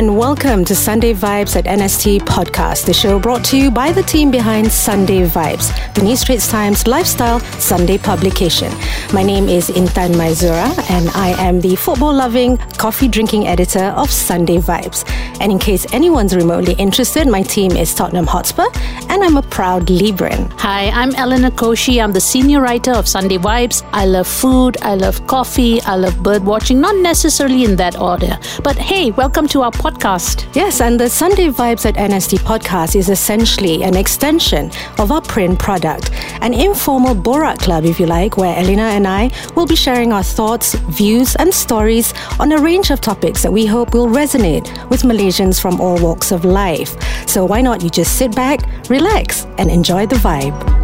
and welcome to Sunday Vibes at NST Podcast, the show brought to you by the team behind Sunday Vibes, the New Straits Times lifestyle Sunday publication. My name is Intan Maizura, and I am the football loving, coffee drinking editor of Sunday Vibes. And in case anyone's remotely interested, my team is Tottenham Hotspur, and I'm a proud Libran. Hi, I'm Elena Koshy. I'm the senior writer of Sunday Vibes. I love food, I love coffee, I love bird watching, not necessarily in that order. But hey, welcome to our podcast. Yes, and the Sunday Vibes at NST podcast is essentially an extension of our print product, an informal Borak club, if you like, where Elena and I will be sharing our thoughts, views, and stories on a range of topics that we hope will resonate with Malaysians from all walks of life. So why not you just sit back, relax, and enjoy the vibe?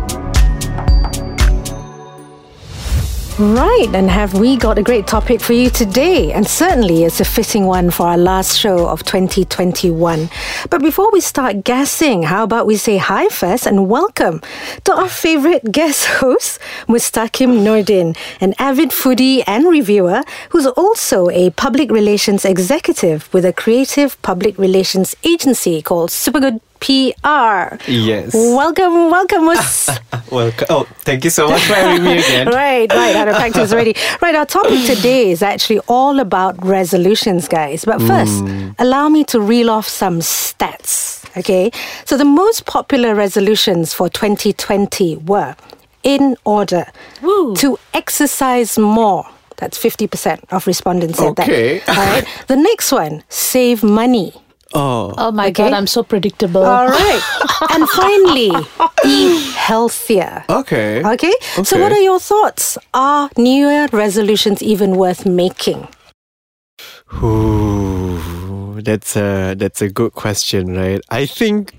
Right, and have we got a great topic for you today? And certainly it's a fitting one for our last show of 2021. But before we start guessing, how about we say hi first and welcome to our favorite guest host, Mustaqim Nordin, an avid foodie and reviewer who's also a public relations executive with a creative public relations agency called Supergood PR. Yes. Welcome, welcome, Mus. Welcome. Oh, thank you so much for having me again. right, right. Out of practice already. Right, our topic today is actually all about resolutions, guys. But hmm. first, allow me to reel off some stats. Okay. So the most popular resolutions for 2020 were in order Woo. to exercise more. That's 50% of respondents said that. Okay. that. All right. The next one, save money. Oh, Oh my Okay. God, I'm so predictable. All right. and finally, eat healthier. okay. Okay? So, what are your thoughts? Are New Year resolutions even worth making? Ooh, that's a that's a good question, right? I think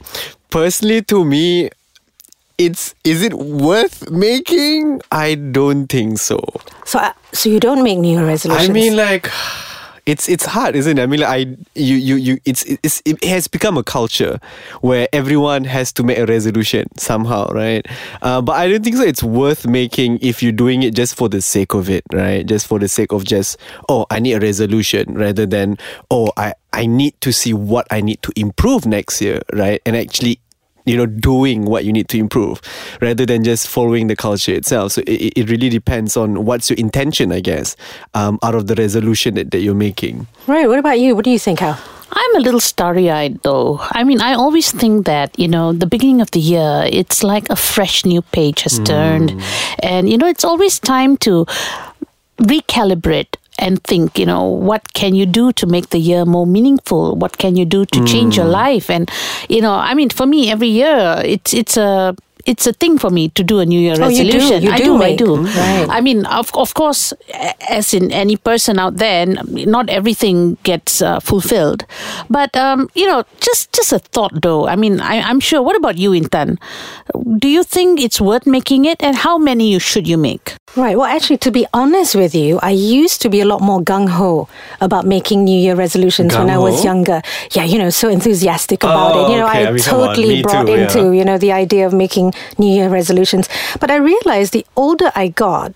personally to me it's is it worth making? I don't think so. So, uh, so you don't make New Year resolutions? I mean like it's it's hard, isn't it? I mean, like, I you you you it's it's it has become a culture where everyone has to make a resolution somehow, right? Uh, but I don't think so. It's worth making if you're doing it just for the sake of it, right? Just for the sake of just oh, I need a resolution rather than oh, I I need to see what I need to improve next year, right? And actually you know doing what you need to improve rather than just following the culture itself so it, it really depends on what's your intention i guess um, out of the resolution that, that you're making right. What about you? What do you think, Hal? I'm a little starry eyed though. I mean, I always think that, you know, the beginning of the year, it's like a fresh new page has turned. And, you know, it's always time to recalibrate and think, you know, what can you do to make the year more meaningful? What can you do to change your mm. life? And, you know, I mean, for me, every year, it's, it's a, it's a thing for me to do a New Year Oh, you do? resolution. You I do do, I do. Right. I mean, of, of course, as in any person out there, not everything gets uh, fulfilled. But, um, you know, just, just a thought though. I mean, I, I'm sure. What about you, Intan? Do you think it's worth making it? And how many you should you make? Right. Well, actually, to be honest with you, I used to be a lot more gung ho about making New Year resolutions when I was younger. Yeah, you know, so enthusiastic about Oh, it. You know, okay. I I mean, totally brought too, yeah. into, you know, the idea of making New Year resolutions. But I realized the older I got,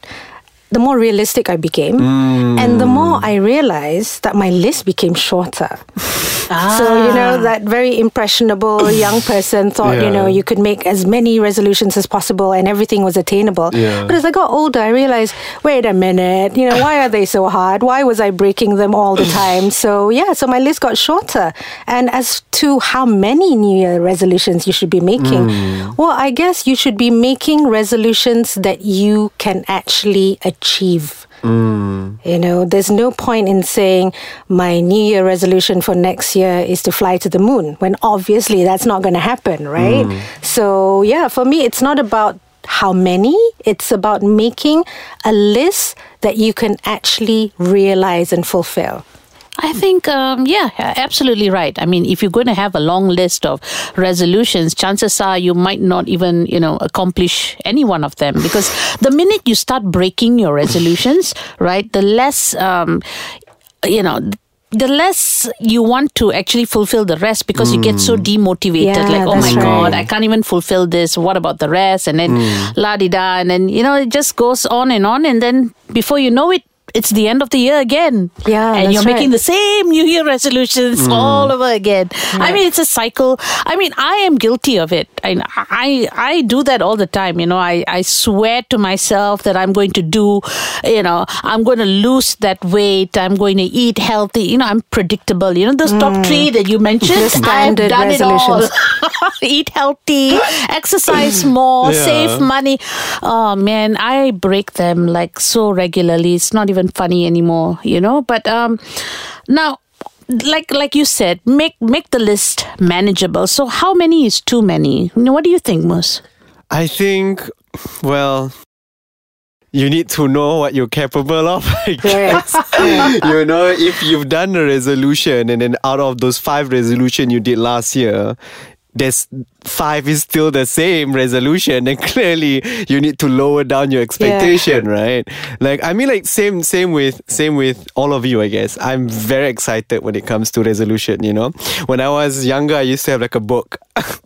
the more realistic I became. And the more mm. I realized that my list became shorter. Ah. So, you know, that very impressionable young person thought, you know, you could make as many resolutions as possible and everything was attainable. Yeah. But as I got older, I realized, wait a minute, you know, why are they so hard? Why was I breaking them all the time? So, yeah, so my list got shorter. And as to how many New Year resolutions you should be making, mm. well, I guess you should be making resolutions that you can actually achieve. Mm. You know, there's no point in saying my New Year resolution for next year is to fly to the moon when obviously that's not going to happen, right? Mm. So, yeah, for me, it's not about how many, it's about making a list that you can actually realize and fulfill. I think, um, yeah, absolutely right. I mean, if you're going to have a long list of resolutions, chances are you might not even, you know, accomplish any one of them because the minute you start breaking your resolutions, right, the less, um, you know, the less you want to actually fulfill the rest because you get so demotivated. Yeah, like, oh my God. I can't even fulfill this. What about the rest? And then la di da. And then, you know, it just goes on and on. And then before you know it, it's the end of the year again. Yeah, And that's you're making right. the same New Year resolutions mm. all over again. I mean, it's a cycle. I mean, I am guilty of it. I, I, I do that all the time. You know, I, I swear to myself that I'm going to do, you know, I'm going to lose that weight. I'm going to eat healthy. You know, I'm predictable. You know, those top mm. three that you mentioned, The I've standard done it all. resolutions. eat healthy, exercise more, Yeah. save money. Oh man, I break them like so regularly. It's not even funny anymore, you know. But um, now, like like you said, make make the list manageable. So how many is too many? You know, What do you think, Mus? I think, well, you need to know what you're capable of. I guess. you know, if you've done a resolution and then out of those five resolution you did last year, there's five is still the same resolution and clearly you need to lower down your expectation right like i mean like same same with same with all of you i guess i'm very excited when it comes to resolution you know when i was younger i used to have like a book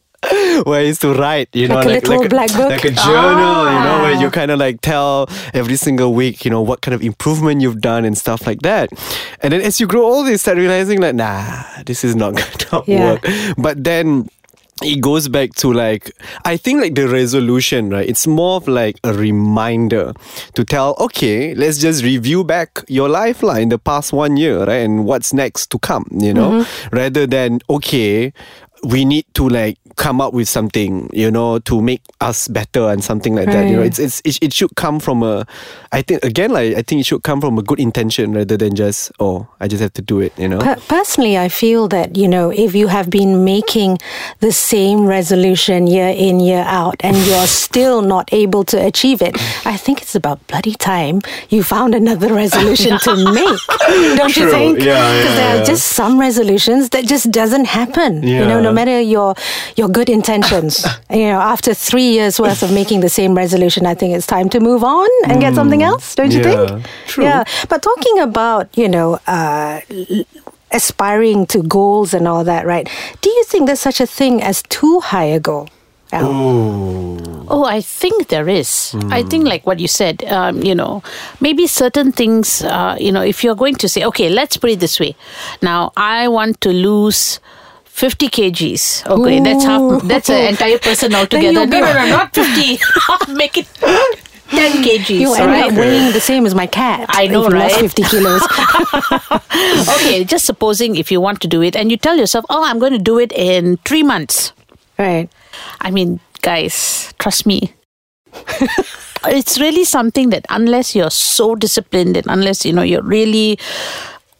where I used to write, you know, Like a little like, black book? like a journal, you know, where Ah. you kind of like tell every single week, you know, what kind of improvement you've done and stuff like that. And then as you grow older, you start realizing like, nah, this is not gonna Yeah. work. But then it goes back to like I think like the resolution, right? It's more of like a reminder to tell, okay, let's just review back your life lah in the past one year, right? And what's next to come, you know? Mm-hmm. Rather than okay, we need to like come up with something, you know, to make us better and something like that. You know, it's it's it, it should come from a I think again like I think it should come from a good intention rather than just oh I just have to do it, you know. Per- Personally, I feel that, you know, if you have been making the same resolution year in, year out, and you're still not able to achieve it, I think it's about bloody time you found another resolution to make. Don't you think? Yeah, yeah, Because there yeah. are just some resolutions that just doesn't happen. Yeah. You know, no matter your your good intentions. you know, after three years worth of making the same resolution, I think it's time to move on and get something else. Don't you Mm. Yeah, think? true. Yeah. But talking about, you know, uh, aspiring to goals and all that, right? Do you think there's such a thing as too high a goal? Al? Oh, I think there is. I think, like what you said, um, you know, maybe certain things, uh, you know, if you're going to say, okay, let's put it this way. Now, I want to lose. 50 kgs. Okay, that's half. That's an entire person altogether. No, no, no, not 50. Make it 10 kgs. You end right? up weighing the same as my cat. I know, you lost right? 50 kilos. okay, just supposing if you want to do it and you tell yourself, oh, I'm going to do it in three months. right. I mean, guys, trust me. it's really something that unless you're so disciplined and unless you know you're really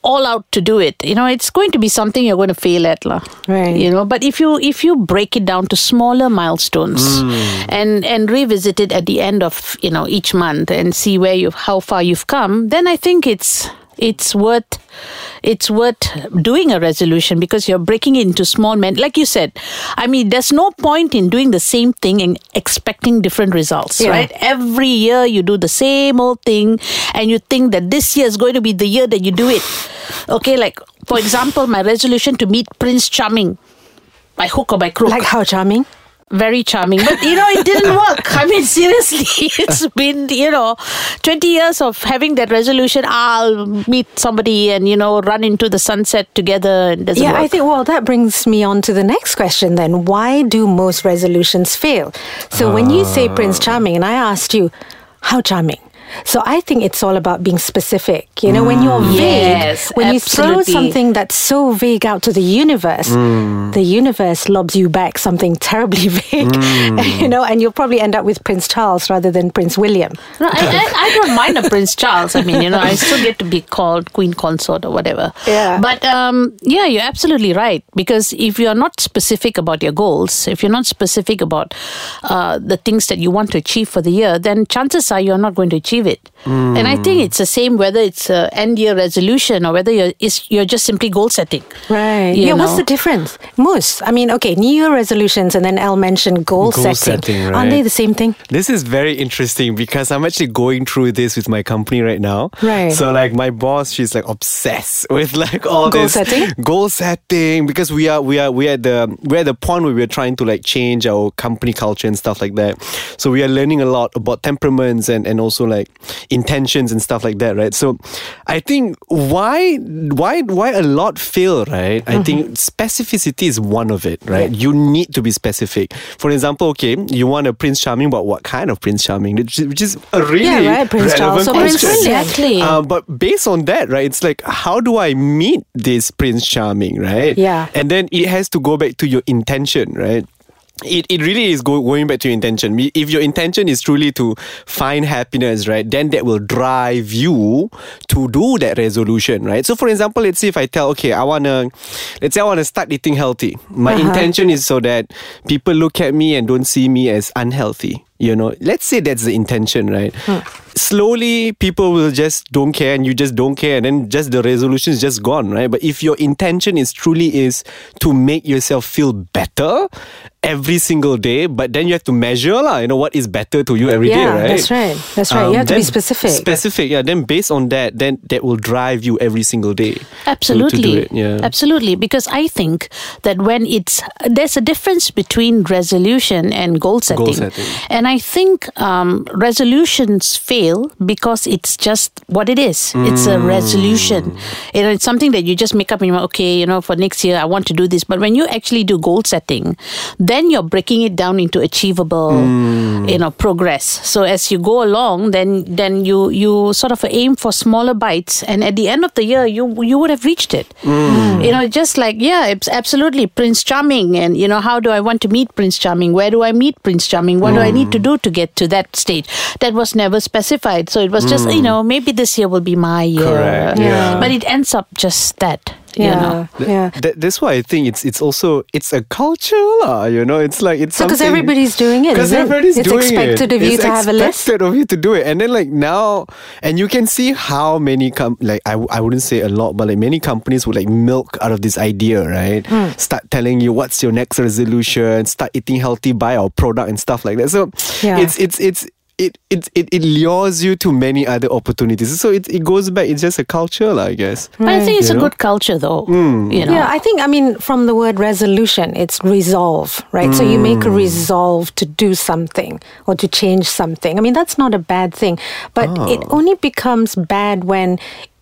all out to do it you know it's going to be something you're going to fail at lah. Right. you know but if you if you break it down to smaller milestones mm. and and revisit it at the end of you know each month and see where you how far you've come then i think it's it's worth it's worth doing a resolution because you're breaking it into small men like you said i mean there's no point in doing the same thing and expecting different results Yeah. right every year you do the same old thing and you think that this year is going to be the year that you do it okay like for example my resolution to meet prince charming by hook or by crook Like how charming? Very charming but you know it didn't work i mean seriously it's been you know 20 years of having that resolution i'll meet somebody and you know run into the sunset together Yeah, work. I think, well, that brings me on to the next question then. Why do most resolutions fail? So, when you say Prince ah. Charming, and I asked you, how charming? So, I think it's all about being specific. You know, when you're vague, Yes, when you throw something that's so vague out to the universe, the universe lobs you back something terribly vague, you know, and you'll probably end up with Prince Charles rather than Prince William. No, I, I, I don't mind a Prince Charles. I mean, you know, I still get to be called Queen Consort or whatever. Yeah. But um, yeah, you're absolutely right. Because if you're not specific about your goals, if you're not specific about uh, the things that you want to achieve for the year, then chances are you're not going to achieve it. And I think it's the same whether it's a end year resolution or whether you're is you're just simply goal setting. Right. You yeah, what's the difference? Mus. I mean, okay, New Year resolutions and then Elle mentioned goal, Goal setting, Aren't they the same thing? This is very interesting because I'm actually going through this with my company right now. Right. So like my boss, she's like obsessed with like all Goal this setting? goal setting because we are we are we are at the we're at the point where we're trying to like change our company culture and stuff like that. So we are learning a lot about temperaments and and also like like intentions and stuff like that, right? So I think why why why a lot fail, right? I think specificity is one of it, right? You need to be specific. For example, okay, you want a Prince Charming, but what kind of Prince Charming? Which is- a really Yeah, right, Prince Charles. relevant So Prince. Exactly. Uh, but based on that, right, it's like, how do I meet this Prince Charming, right? Yeah. And then it has to go back to your intention, right? It, it really is go, going back to your intention. If your intention is truly to find happiness, right, then that will drive you to do that resolution, right? So, for example, let's say if I tell, okay, I wanna, let's say I wanna start eating healthy. My uh-huh. intention is so that people look at me and don't see me as unhealthy. You know, let's say that's the intention, right? Slowly, people will just don't care, and you just don't care, and then just the resolution is just gone, right? But if your intention is truly is to make yourself feel better every single day, but then you have to measure, lah. You know what is better to you every day, Yeah, right? Um, that's right. That's right. You have to be specific. Specific, yeah. Then based on that, then that will drive you every single day. Absolutely. To, do it, yeah. Absolutely. Because I think that when it's, there's a difference between resolution and goal setting. setting. And I think um, resolutions fail because it's just what it is. It's a resolution. You know, it's something that you just make up and you're okay, you know, for next year, I want to do this. But when you actually do goal setting, then you're breaking it down into achievable, mm. you know, progress. So as you go along, then then you you sort of aim for smaller bites, and at the end of the year, you you would have reached it. Mm. You know, just like yeah, it's absolutely Prince Charming, and you know, how do I want to meet Prince Charming? Where do I meet Prince Charming? What do I need to mm. do to get to that stage? That was never specified, so it was just you know maybe this year will be my year, yeah. but it ends up just that. You know. Yeah, yeah. That, that's why I think it's it's also it's a culture, lah. You know, it's like it's So, because something- everybody's doing it, Because it? everybody's It's doing expected it. of you It's to have a list? expected of you to do it, and then like now, and you can see how many com- like I, w- I wouldn't say a lot, but like many companies would like milk out of this idea, right? Hmm. Start telling you what's your next resolution, start eating healthy, buy our product and stuff like that. So Yeah. it's it's it's. It, it, it, it lures you to many other opportunities. So it, it goes back, it's just a culture, I guess. But I think it's You a know? good culture, though. Hmm. You know. Yeah, I think, I mean, from the word resolution, it's resolve, right? So you make a hmm. resolve to do something or to change something. I mean, that's not a bad thing, but it oh. only becomes bad when it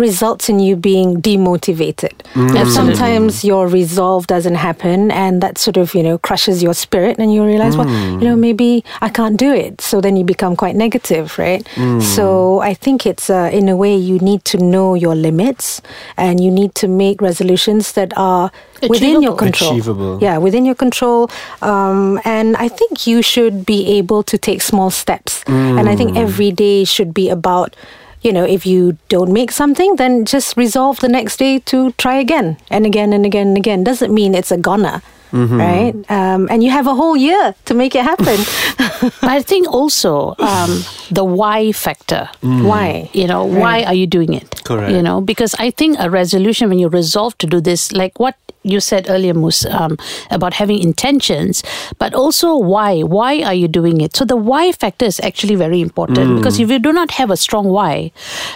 results in you being demotivated. And sometimes your resolve doesn't happen and that sort of, you know, crushes your spirit and you realize, well, you know, maybe I can't do it. So then you become quite negative, right? So I think it's, uh, in a way, you need to know your limits and you need to make resolutions that are within your Achievable. control. Achievable. Yeah, within your control. Um, and I think you should be able to take small steps. And I think every day should be about, you know, if you don't make something, then just resolve the next day to try again and again and again and again. Doesn't mean it's a goner. Right, um, and you have a whole year to make it happen. But I think also um, the why factor. Why? You know, why are you doing it? Correct. You know, because I think a resolution when you resolve to do this, like what you said earlier, Mus, um, about having intentions, but also why. Why are you doing it? So the why factor is actually very important because if you do not have a strong why,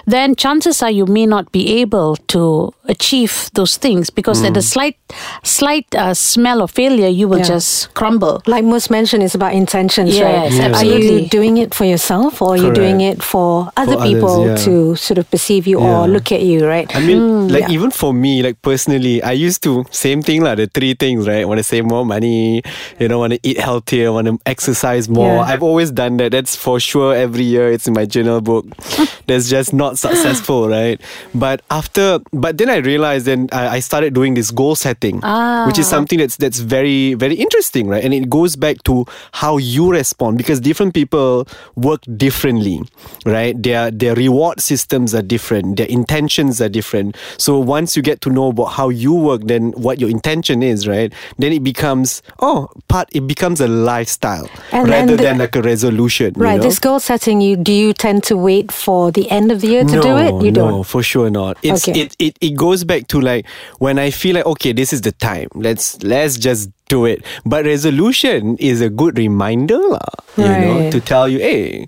then chances are you may not be able to achieve those things because at the slight, slight uh, smell of failure, you will Yeah. just crumble. Like Mus mentioned, it's about intentions, right? Yes, Are you doing it for yourself or are you doing it for other others, people yeah. to sort of perceive you or look at you, right? I mean, like yeah. even for me, like personally, I used to same thing like the three things, right? Want to save more money, you know, want to eat healthier, want to exercise more. Yeah. I've always done that. That's for sure. Every year, it's in my journal book. That's just not successful, right? But after, but then I realized, then I, I started doing this goal setting, ah. which is something that's that's very very interesting, right? And it goes back to how you respond because different people work differently, right? Their their reward systems are different, their intentions are different. So once you get to know about how you work, then what your intention is, right? Then it becomes oh part. It becomes a lifestyle And- rather the- than like a resolution. you Right, know? this goal setting, you do you tend to wait for the end of the year to do it? You no, don't. for sure not. It's Okay. it, it it goes back to like when I feel like okay, this is the time. Let's let's just do it. But resolution is a good reminder, lah. You know, to tell you, hey.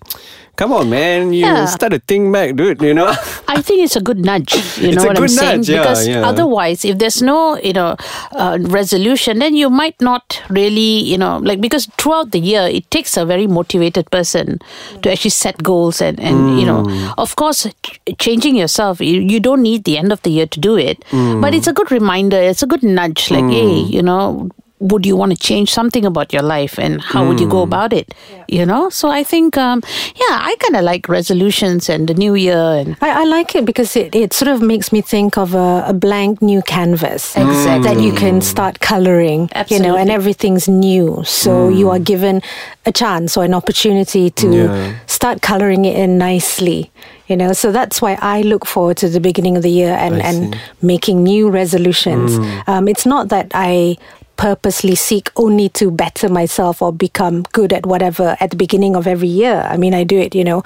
Come on, man! You Yeah. start to think back, dude. You know, I think it's a good nudge. You know what I'm saying? nudge, yeah, because yeah. otherwise, if there's no, you know, uh, resolution, then you might not really, you know, like because throughout the year, it takes a very motivated person to actually set goals and, and you know, Mm. of course, ch- changing yourself, you, you don't need the end of the year to do it, Mm. but it's a good reminder. It's a good nudge. Like, hey, you know. Would you want to change something about your life, and how would you go Mm. about it? You know, so I think, um, yeah, I kind of like resolutions and the new year, and I, I like it because it, it sort of makes me think of a, a blank new canvas Exactly. that you can start coloring, you know, and everything's new. So you are given a chance or an opportunity to Yeah. start coloring it in nicely. You know, so that's why I look forward to the beginning of the year and, and making new resolutions. Um, it's not that I purposely seek only to better myself or become good at whatever at the beginning of every year. I mean, I do it, you know,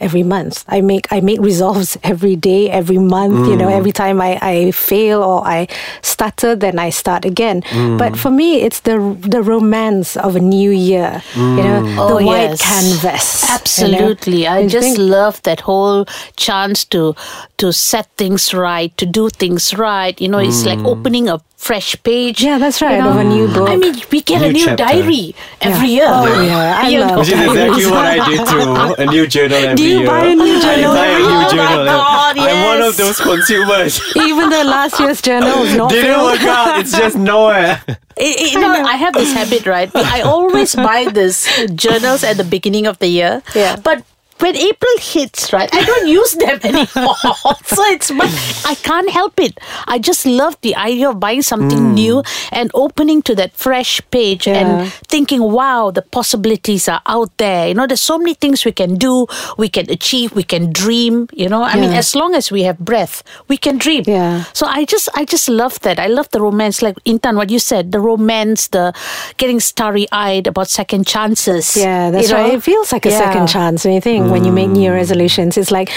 every month. I make I make resolves every day, every month. You know, every time I, I fail or I stutter, then I start again. Mm. But for me, it's the the romance of a new year. You know, mm. the Oh, white yes. canvas. you know. Absolutely. I And just think- love that whole chance to to set things right, to do things right. You know, it's like mm. opening a fresh page. Yeah, that's right, you know. of a new book. I mean, we get a New new chapter. diary every Yeah. year. Oh, yeah, I You love. Which is exactly what I did too. A new journal every Do you year. buy a new journal I buy a new year? journal. Oh my God, I'm one of those consumers. Even though last year's journal is not Didn't filled. work out. It's just nowhere. Eh, you know, I have this habit, right? I always buy this journals at the beginning of the year. Yeah. But when April hits, right, I don't use them anymore. so it's my, I can't help it. I just love the idea of buying something hmm. new and opening to that fresh page Yeah. and thinking, wow, the possibilities are out there. You know, there's so many things we can do, we can achieve, we can dream. You know, I mean, as long as we have breath, we can dream. Yeah. So I just I just love that. I love the romance, like Intan, what you said, the romance, the getting starry eyed about second chances. Yeah, that's you know? right. It feels like a Yeah. second chance when you think when you make New Year mm. resolutions. It's like,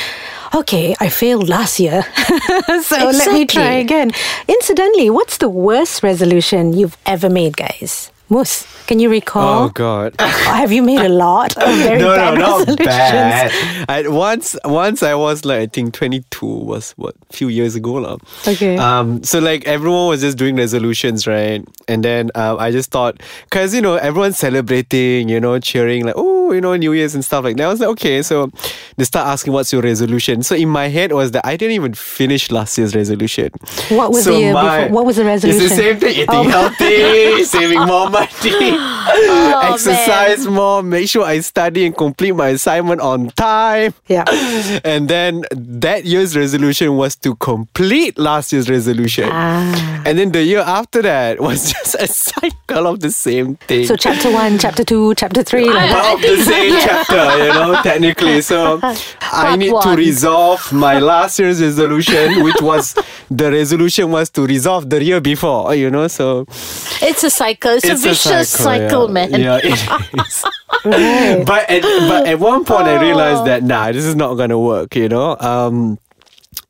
okay, I failed last year, so let me try again. Incidentally, what's the worst resolution you've ever made, guys? Mus, can you recall? Oh God. Have you made a lot of very no, bad no, not resolutions? bad. I, once, once I was like, I think 22 was what, few years ago. lah. Okay. Um, so like everyone was just doing resolutions, right? And then um, I just thought, cause you know everyone's celebrating, you know, cheering like, oh, you know, New Year's and stuff like that. I was like, okay, so they start asking, what's your resolution? So in my head was that I didn't even finish last year's resolution. What was so the year my- before? What was the resolution? It's the same thing: eating Oh. healthy, saving more money, Oh, exercise more, make sure I study and complete my assignment on time. Yeah. And then that year's resolution was to complete last year's resolution. Ah. And then the year after that was just a cycle of the same thing. So chapter one, chapter two, chapter three. Like. But of the same chapter, you know, technically. So I need to resolve my last year's resolution, which was the resolution was to resolve the year before, you know. So It's a cycle. It's, a vicious cycle, yeah. Man. Yeah, it is. But at, but at one point I realized that nah, this is not gonna work. You know, um,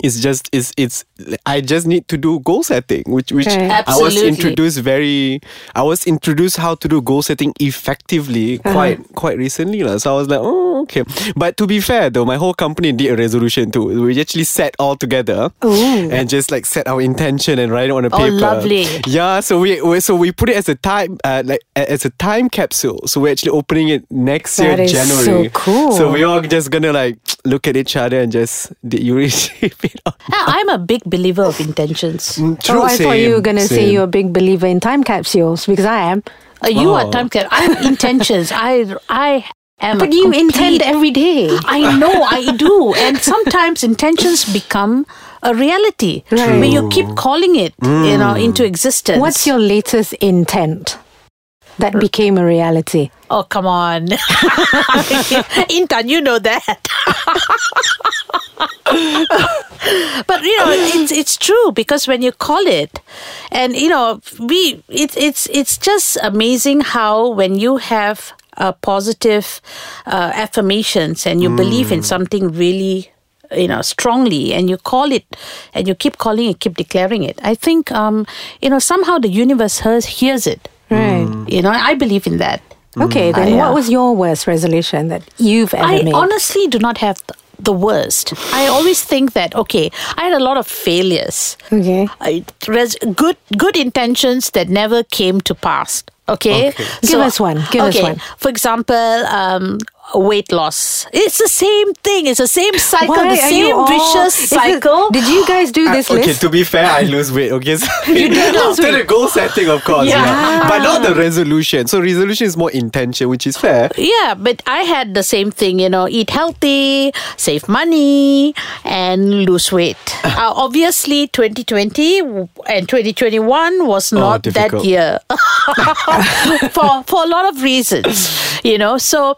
it's just it's it's I just need to do goal setting, which which Right. I was introduced very. I was introduced how to do goal setting effectively quite quite recently, lah. So I was like, oh okay. But to be fair though, my whole company did a resolution too. We actually sat all together Ooh. and just like set our intention and write it on a paper. Oh, paper. lovely. Yeah, so we, we so we put it as a time uh, like as a time capsule. So we're actually opening it next year That is so January. cool. So we all just gonna like look at each other and just did you receive it? Or I'm a big believer of intentions. not? True, oh, I thought you same, were going to say you're a big believer in time capsules because I am. Uh, you are Oh. time cap. I'm intentions. I I am. But you complete- intend every day. I know, I do. And sometimes intentions become a reality. Right. When you keep calling it, you know, into hmm. existence. What's your latest intent that became a reality? Oh, come on. Intan, you know that. but you know, it's it's true because when you call it, and you know, we it's it's it's just amazing how when you have uh, positive uh, affirmations and you believe in something really you know strongly and you call it and you keep calling it keep declaring it i think um you know somehow the universe hears, hears it Right. you know i believe in that Okay, then Uh, yeah. what was your worst resolution that you've ever I made? honestly do not have th- the worst. I always think that okay, I had a lot of failures. Okay. I, res- good good intentions that never came to pass. Okay, Okay. Give us one. Give us one. For example, um, weight loss. It's the same thing. It's the same cycle. Why the same vicious Is it- cycle. did you guys do this Uh, okay, list? to be fair, I lose weight. Okay, so You did lose after weight. the goal setting, of course, yeah. Yeah. but not the resolution. So resolution is more intention, which is fair. Yeah, but I had the same thing, you know, eat healthy, save money, and lose weight. uh, obviously, 2020 and 2021 was not that year for for a lot of reasons, you know. So,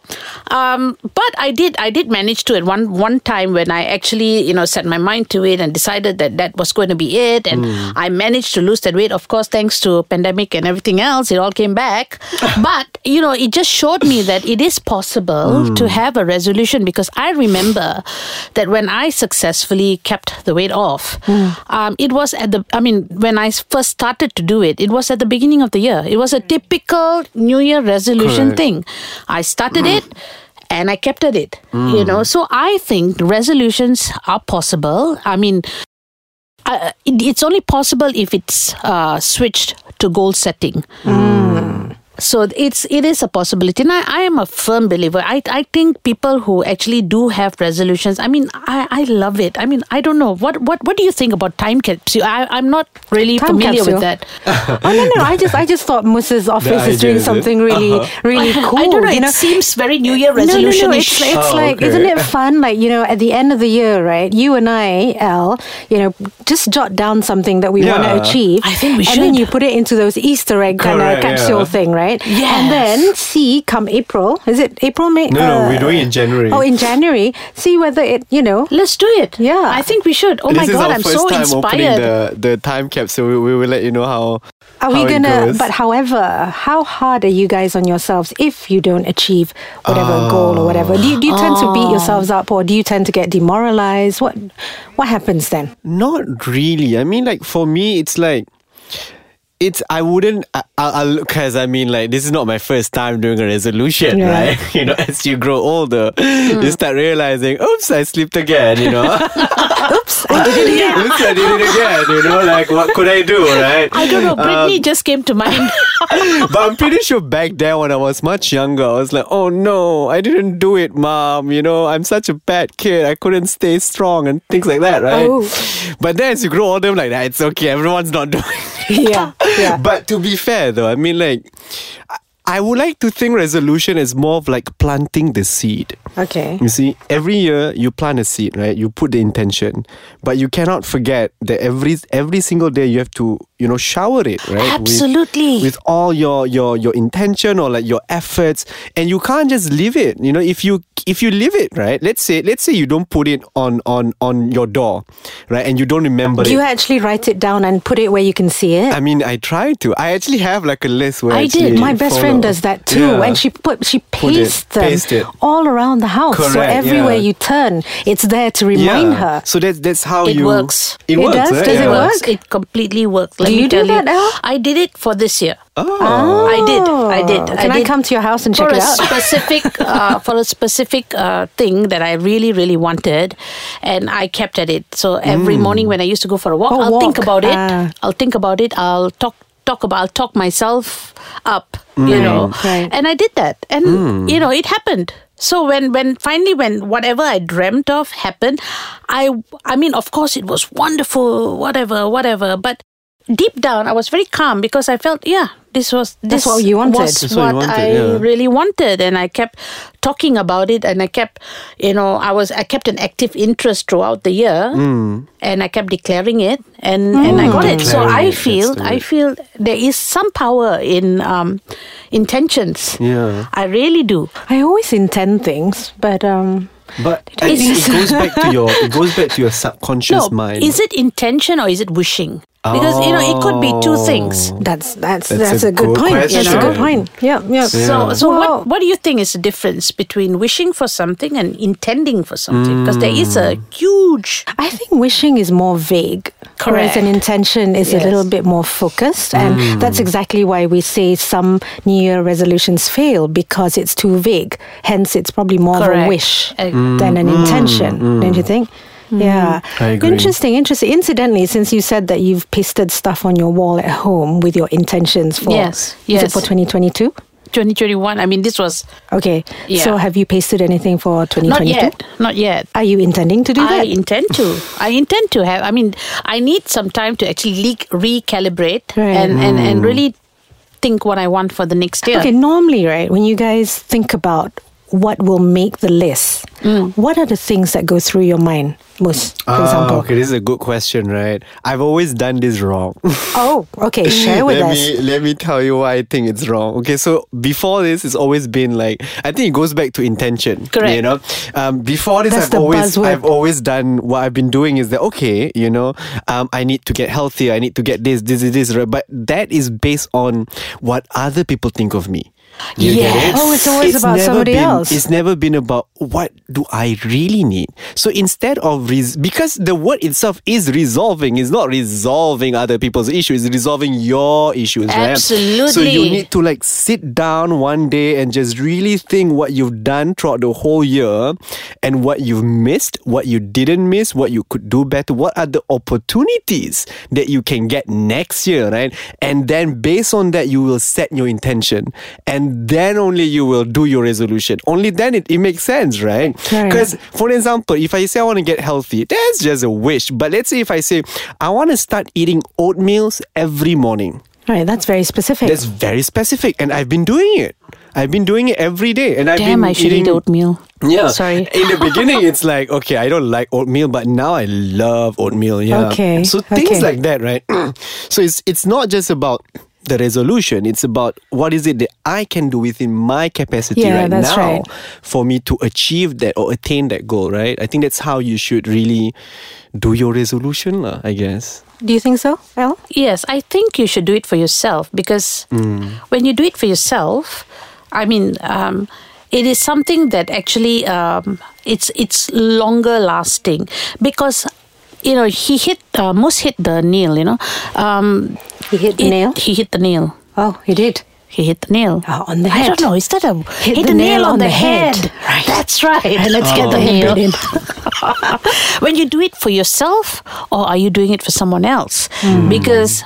um, but I did I did manage to at one one time when I actually you know set my mind to it and decided that that was going to be it, and I managed to lose that weight. Of course, thanks to pandemic and everything else, it all came back. but you know, it just showed me that it is possible to have a resolution because I remember that when I successfully kept the weight off, um, it was at the I mean when I first started to do it, it was at the beginning of the year. It was a typical New Year resolution Correct. thing. I started it and I kept at it. You know, so I think resolutions are possible. I mean, uh, it's only possible if it's uh, switched to goal setting. So it's it is a possibility, and I, I am a firm believer. I I think people who actually do have resolutions. I mean, I, I love it. I mean, I don't know what what what do you think about time capsule? I I'm not really Time familiar capsule? with that. oh no no! I just I just thought Musa's office is doing is it? something really uh-huh. really cool. I don't know. you it seems very New Year resolution No, no, no. It's, it's Oh, like, okay. isn't it fun? Like, you know, at the end of the year, right? You and I, Al, you know, just jot down something that we want to achieve. I think we should And then you put it into those Easter egg kind of Correct, capsule yeah. thing, right? Yes. And then see, come April, is it April, May? No, no, uh, we're doing it in January. Oh, in January. See whether it, you know, Let's do it. Yeah. I think we should. Oh this my god, I'm first so time opening inspired. the, the time capsule. We, we will let you know how. Are we how it gonna? goes. But however, how hard are you guys on yourselves if you don't achieve whatever ah. goal or whatever? Do you, do you tend to beat ah. yourselves up, or do you tend to get demoralized? What what happens then? Not really. I mean, like for me, it's like it's. I wouldn't. I, I'll because I mean, like this is not my first time doing a resolution, Yeah. right? You know, as you grow older, mm. you start realizing, oops, I slipped again. You know, Oops, I did it again. oops, I did it again. You know, like what could I do, right? I don't know. Um, Britney just came to mind. but I'm pretty sure back then when I was much younger, I was like, oh no, I didn't do it, mom. You know, I'm such a bad kid. I couldn't stay strong and things like that, right? Oh. But then as you grow older, I'm like, nah, it's okay. Everyone's not doing it. yeah, yeah. But to be fair though, I mean, like, I- I would like to think resolution is more of like planting the seed. Okay. You see, every year you plant a seed, right? You put the intention, but you cannot forget that every every single day you have to, you know, shower it, right? Absolutely. With, all your your your intention or like your efforts, and you can't just leave it. You know, if you if you leave it, right? Let's say let's say you don't put it on on on your door, right? And you don't remember Do it. you actually write it down and put it where you can see it? I mean, I try to. I actually have like a list where I did. My best friend does that too, Yeah. and she put she Put it, them paste it. all around the house. so everywhere yeah. you turn, it's there to remind yeah. her. So that's that's how It you. works. It, It works. does? right? Does it work? It completely worked. Let Do you do that, Al? I did it for this year. Oh. I did. I did. Can I, did come to your house and check it out? specific uh, for a specific uh, thing that I really really wanted, and I kept at it. So every morning when I used to go for a walk, Oh, I'll think about it. Ah. I'll think about it. I'll talk talk about. I'll talk myself up. You know, Right. and I did that, and you know, it happened. So when when finally when whatever I dreamt of happened, I I mean, of course, it was wonderful. Whatever, whatever, but. Deep down, I was very calm because I felt, yeah, this was That's this what you wanted. was That's what you wanted, I yeah. really wanted. And I kept talking about it and I kept you know I was I kept an active interest throughout the year and I kept declaring it and and I got it. So I feel that's I feel there is some power in um, intentions. Yeah. I really do. I always intend things, but um, But I think it goes back to your it goes back to your subconscious no mind. is it intention or is it wishing because you know it could be two things that's that's That's that's, a a, good good point. That's a good point. Yeah, yeah. So, so Well- what, what do you think is the difference between wishing for something and intending for something? Because there is a huge. I think wishing is more vague. Whereas an intention is a little bit more focused. And Mm. that's exactly why we say some New Year resolutions fail because it's too vague. Hence, it's probably more of a wish Uh, than an intention, don't you think? Yeah. Mm. I agree. Interesting, interesting. Incidentally, since you said that you've pasted stuff on your wall at home with your intentions for Yes, is it yes. for 2022? 2021. I mean, this was Okay. Yeah. So have you pasted anything for 2022? not 2022? yet. Not yet. Are you intending to do I that? I intend to. I intend to have. I mean, I need some time to actually le- recalibrate Right. and, and, and really think what I want for the next year. Okay, normally, right, when you guys think about what will make the list, Mm. what are the things that go through your mind, most, for Ah, example? okay, this is a good question, right? I've always done this wrong. Oh, okay, share with let us. me let me tell you why I think it's wrong. Okay, so before this, it's always been like I think it goes back to intention. Correct. You know, um, before this, That's I've always buzzword. I've always done what I've been doing is that okay, you know, um, I need to get healthier. I need to get this, this, this, this. Right? But that is based on what other people think of me. You it? Oh, it's always about never somebody been- else. It's never been about what do I really need. So instead of res- because the word itself is resolving, it's not resolving other people's issues, it's resolving your issues, right? So you need to like sit down one day and just really think what you've done throughout the whole year and what you've missed, what you didn't miss, what you could do better, what are the opportunities that you can get next year, right? And then based on that, you will set your intention and then only you will do your resolution. Only then it, it makes sense, right? Because, for example, if I say I want to get healthy, that's just a wish. But let's say if I say I want to start eating oatmeals every morning. Right, that's very specific. That's very specific, and I've been doing it. I've been doing it every day, and I've Damn, been I should eating eat oatmeal. Yeah, Sorry. In the beginning, it's like okay, I don't like oatmeal, but now I love oatmeal. Yeah. Okay, So things okay. like that, right? so it's it's not just about the resolution. It's about what is it that I can do within my capacity Yeah, right now right. for me to achieve that or attain that goal. Right. I think that's how you should really do your resolution, lah, I guess. Do you think so, El? Yes, I think you should do it for yourself because when you do it for yourself, I mean, um, it is something that actually um, it's it's longer lasting because you know he hit uh, Mus hit the nail. You know, um, He hit the it- nail? He hit the nail. Oh, he did. He hit the nail. Oh, on the head. I head. don't know. Is that a Hit the nail on the head. Right. That's right. Let's Oh. get the head bit in. when you do it for yourself or are you doing it for someone else Hmm. because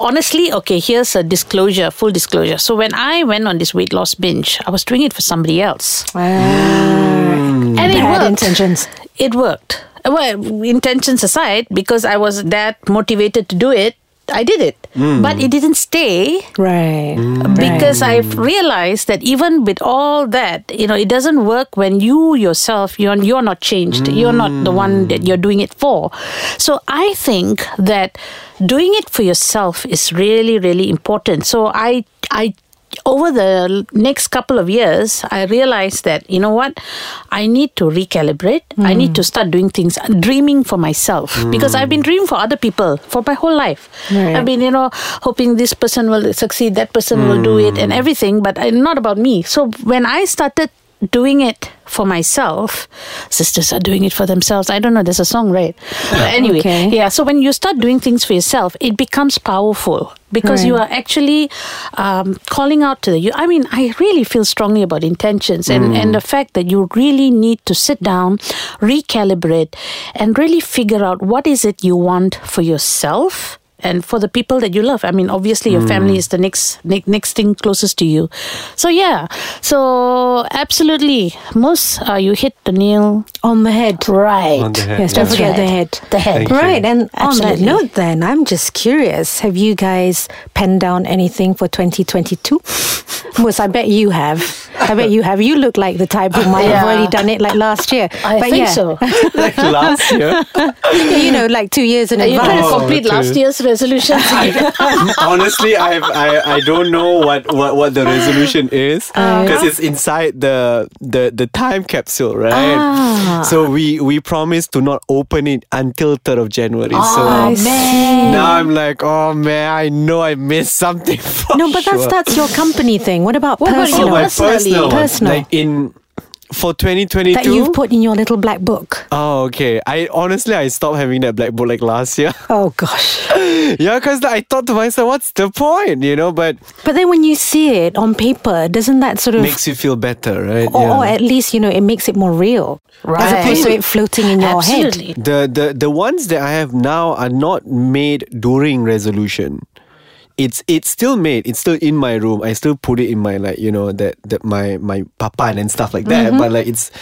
honestly okay here's a disclosure full disclosure so when i went on this weight loss binge i was doing it for somebody else Ah, and it bad worked intentions. it worked well intentions aside because i was that motivated to do it i did it hmm. but it didn't stay Right. Hmm. because I've realized that even with all that, you know, it doesn't work when you yourself you're you're not changed. Hmm. You're not the one that you're doing it for. So I think that doing it for yourself is really really important. So I I over the next couple of years, I realized that you know what, I need to recalibrate. I need to start doing things, dreaming for myself because I've been dreaming for other people for my whole life. Right. I've been you know hoping this person will succeed, that person will do it, and everything, but uh, not about me. So when I started doing it for myself, sisters are doing it for themselves. I don't know. There's a song, right? But anyway, Okay. yeah. So when you start doing things for yourself, it becomes powerful because you are actually um, calling out to the you. I mean, I really feel strongly about intentions and and the fact that you really need to sit down, recalibrate, and really figure out what is it you want for yourself. And for the people that you love, I mean, obviously your family is the next ne- next thing closest to you. So yeah, so absolutely, Mus uh, you hit the nail On the head. right. On the head, Yes, don't That's forget right. the head. The head. Thank you. Right, and on that note, then I'm just curious: Have you guys penned down anything for 2022? Mus, I bet you have. I bet you have. You look like the type who might have already done it like last year. I but think yeah, so. like last year. you know, like two years in Are you trying to advance. Oh, complete okay. last year's resolutions? Honestly, I've, I I don't know what, what, what the resolution is uh, because it's inside the, the the time capsule, right? Ah. So we we promised to not open it until third of January. Oh, so I see. now I'm like, oh man, I know I missed something. For No, but that's sure. that's your company thing. What about What about personal? you Oh, my personally? personal. Personal. Like in for 2022. that you've put in your little black book? Oh, okay. I honestly I stopped having that black book like last year. Oh gosh. yeah, because I thought to myself, what's the point? You know, but But then when you see it on paper, doesn't that sort of makes you feel better, right? or, or at least you know it makes it more real right? as opposed to it floating in your head. Absolutely. The the the ones that I have now are not made during resolution. It's it's still made. It's still in my room. I still put it in my like you know that that my my papan and stuff like that. Mm-hmm. But like it's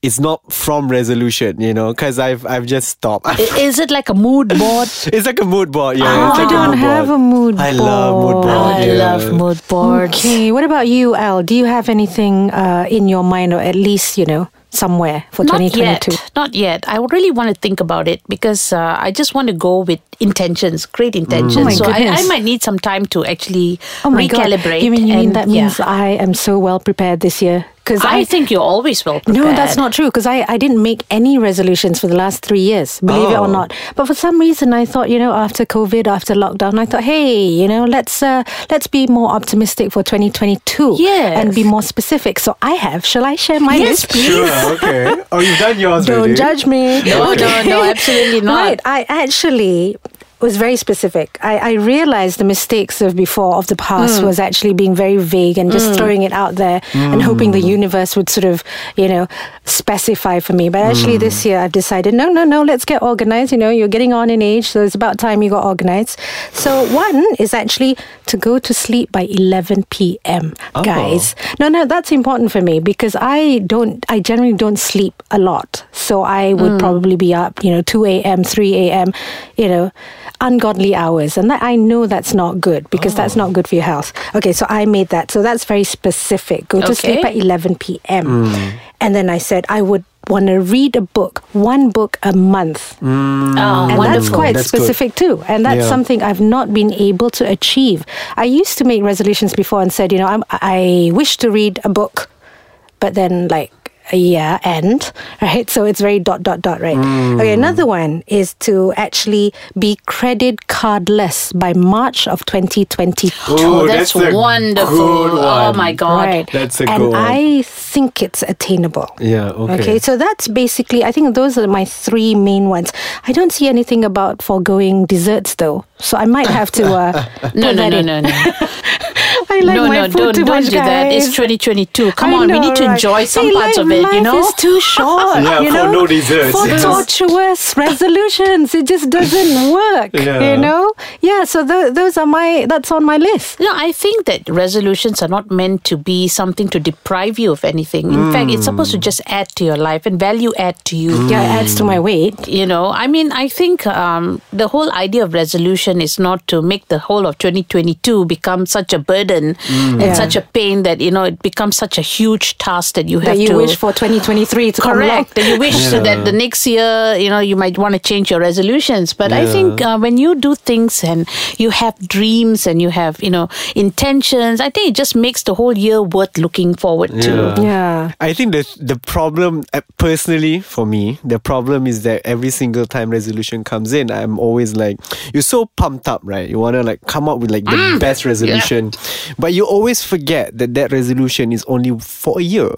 it's not from resolution. You know, because I've I've just stopped. Is it like a mood board? it's like a mood board. Yeah, Oh, it's I like don't a mood have board. a mood board. I love mood board. board. I yeah. love mood boards. Okay, what about you, Al? Do you have anything uh, in your mind, or at least you know somewhere for Not 2022? yet. Not yet. I really want to think about it because uh, I just want to go with intentions, great intentions. Oh my so I, I might need some time to actually Oh my god! recalibrate. You mean you mean and, that means yeah. I am so well prepared this year? Because I, think you're always well prepared. No, that's not true because I, I didn't make any resolutions for the last three years, believe it or Oh. not. But for some reason, I thought, you know, after COVID, after lockdown, I thought, hey, you know, let's uh, let's be more optimistic for 2022 Yes. and be more specific. So I have. Shall I share my Yes, list? please. Sure. Okay. Oh, you've done yours Don't already. judge me. No, no, no, absolutely not. Right. I actually was very specific. I, I realized the mistakes of before of the past Mm. was actually being very vague and just mm. throwing it out there and hoping the mm. universe would sort of, you know, specify for me. But actually mm. this year I've decided, no, no, no, let's get organized. You know, you're getting on in age, so it's about time you got organized. So one is actually to go to sleep by 11 p.m. Oh. Guys, no, no, that's important for me because I don't, I generally don't sleep a lot. So I would probably be up, you know, 2 a.m., 3 a.m., you know, ungodly hours. And that, I know that's not good because that's oh. not good for your health. Okay, so I made that. So that's very specific. Go to sleep at 11 p.m. Hmm. And then I said I would want to read a book, one book a month. Hmm. Oh, And that's quite That's good. specific too. And that's Yeah. something I've not been able to achieve. I used to make resolutions before and said, you know, I'm, I wish to read a book, but then like a year end, right? So it's very dot, dot, dot, right? Hmm. Okay, another one is to actually be credit cardless by March of 2022. Oh, that's, wonderful. Oh my God. Right. That's a and good one. I think it's attainable. Yeah. Okay. Okay, so that's basically, I think those are my three main ones. I don't see anything about foregoing desserts though. So I might have to. Uh, No, no, no, no, no. I like no, my no, food don't, too don't much, do that. It's 2022. Come I on, we need to right? enjoy some See, parts life, of it, you life know? is too short. Yeah, you for no desserts, For yes. tortuous resolutions, it just doesn't work. Yeah. You know? Yeah. So th- those are my. That's on my list. No, I think that resolutions are not meant to be something to deprive you of anything. In fact, it's supposed to just add to your life and value add to you. Yeah, it adds to my weight. You know, I mean, I think um, the whole idea of resolution is not to make the whole of 2022 become such a burden and Yeah. such a pain that, you know, it becomes such a huge task that you have That you to. wish for 2023 to. Correct. That you wish so that the next year, you know, you might want to change your resolutions. But I think uh, when you do things and you have dreams and you have, you know, intentions, I think it just makes the whole year worth looking forward to. Yeah. I think the the problem uh, personally for me, the problem is that every single time resolution comes in, I'm always like, you're so pumped up, right? You wanna like come up with like the mm. best resolution, but you always forget that that resolution is only for a year.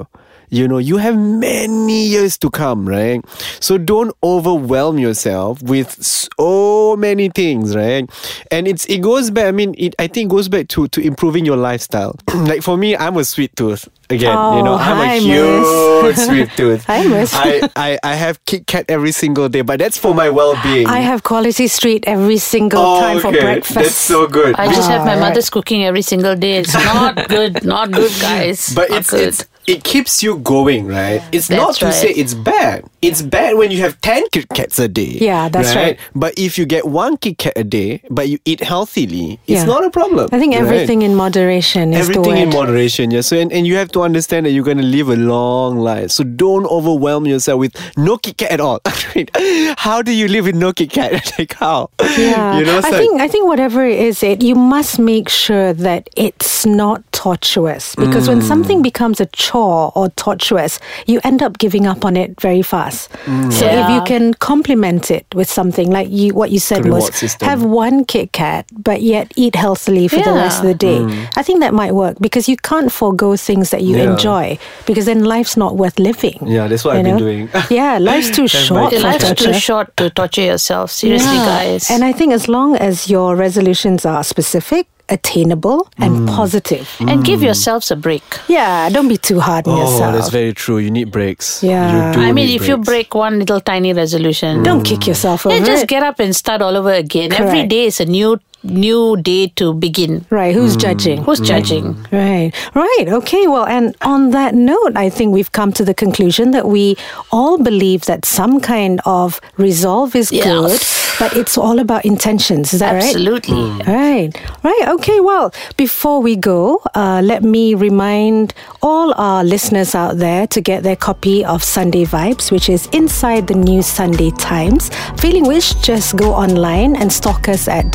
You know, you have many years to come, right? So don't overwhelm yourself with so many things, right? And it's it goes back. I mean, it I think goes back to to improving your lifestyle. like for me, I'm a sweet tooth again. you oh, know, Oh, I'm hi, a Miss. huge sweet tooth. Hi, Miss. I, I I have Kit Kat every single day, but that's for my well-being. I have Quality Street every single oh, time for breakfast. That's so good. I just have my Alright. mother's cooking every single day. It's not good, not good, guys. But Not it's, good. it's it keeps you going, right? It's not to say it's bad. It's bad when you have ten Kit Kats a day. Yeah, that's right. But if you get one Kit Kat a day, but you eat healthily, it's Yeah. not a problem. I think right? everything in moderation is Everything in moderation, yeah. So and, and you have to understand that you're gonna live a long life. So don't overwhelm yourself with no Kit Kat at all. how do you live with no Kit Kat? like how? Yeah, You know, it's I like- think I think whatever it is, it you must make sure that it's not tortuous because when mm. something becomes a chore or tortuous, you end up giving up on it very fast. Mm. So if you can complement it with something like you, what you said The was system. have one Kit Kat, but yet eat healthily for the rest of the day. Mm. I think that might work because you can't forego things that you Yeah. enjoy because then life's not worth living. Yeah, that's what you I've been doing. yeah, life's too short Life's torture. too short to torture yourself. Seriously, Yeah. guys. And I think as long as your resolutions are specific, attainable, and mm. positive. Mm. and give yourselves a break. Yeah, don't be too hard on Oh, yourself. that's very true. You need breaks. Yeah. You do I mean, need if you break one little tiny resolution, don't kick yourself over yeah, just it. get up and start all over again. Every Correct. day is a new new day to begin. Right, who's hmm. judging? Who's hmm. judging? Right, right. Okay, well, and on that note, I think we've come to the conclusion that we all believe that some kind of resolve is Yeah. good, but it's all about intentions. Is that right? Absolutely. Hmm. Right, right. Okay, well, before we go, uh, let me remind all our listeners out there to get their copy of Sunday Vibes, which is inside the new Sunday Times. Feeling which, just go online and stalk us at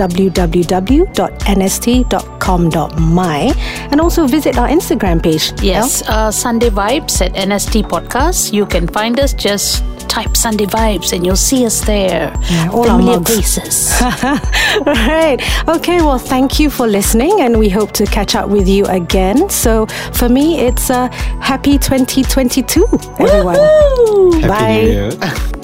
www.nst.com.my and also visit our Instagram page. Yes, uh, Sunday Vibes at NST Podcast. You can find us just type Sunday Vibes and you'll see us there. Yeah, all our Familiar mugs. faces. right. Okay, well, thank you for listening, and we hope to catch up with you again. So, for me, it's a happy 2022, everyone. Happy Bye. New Year.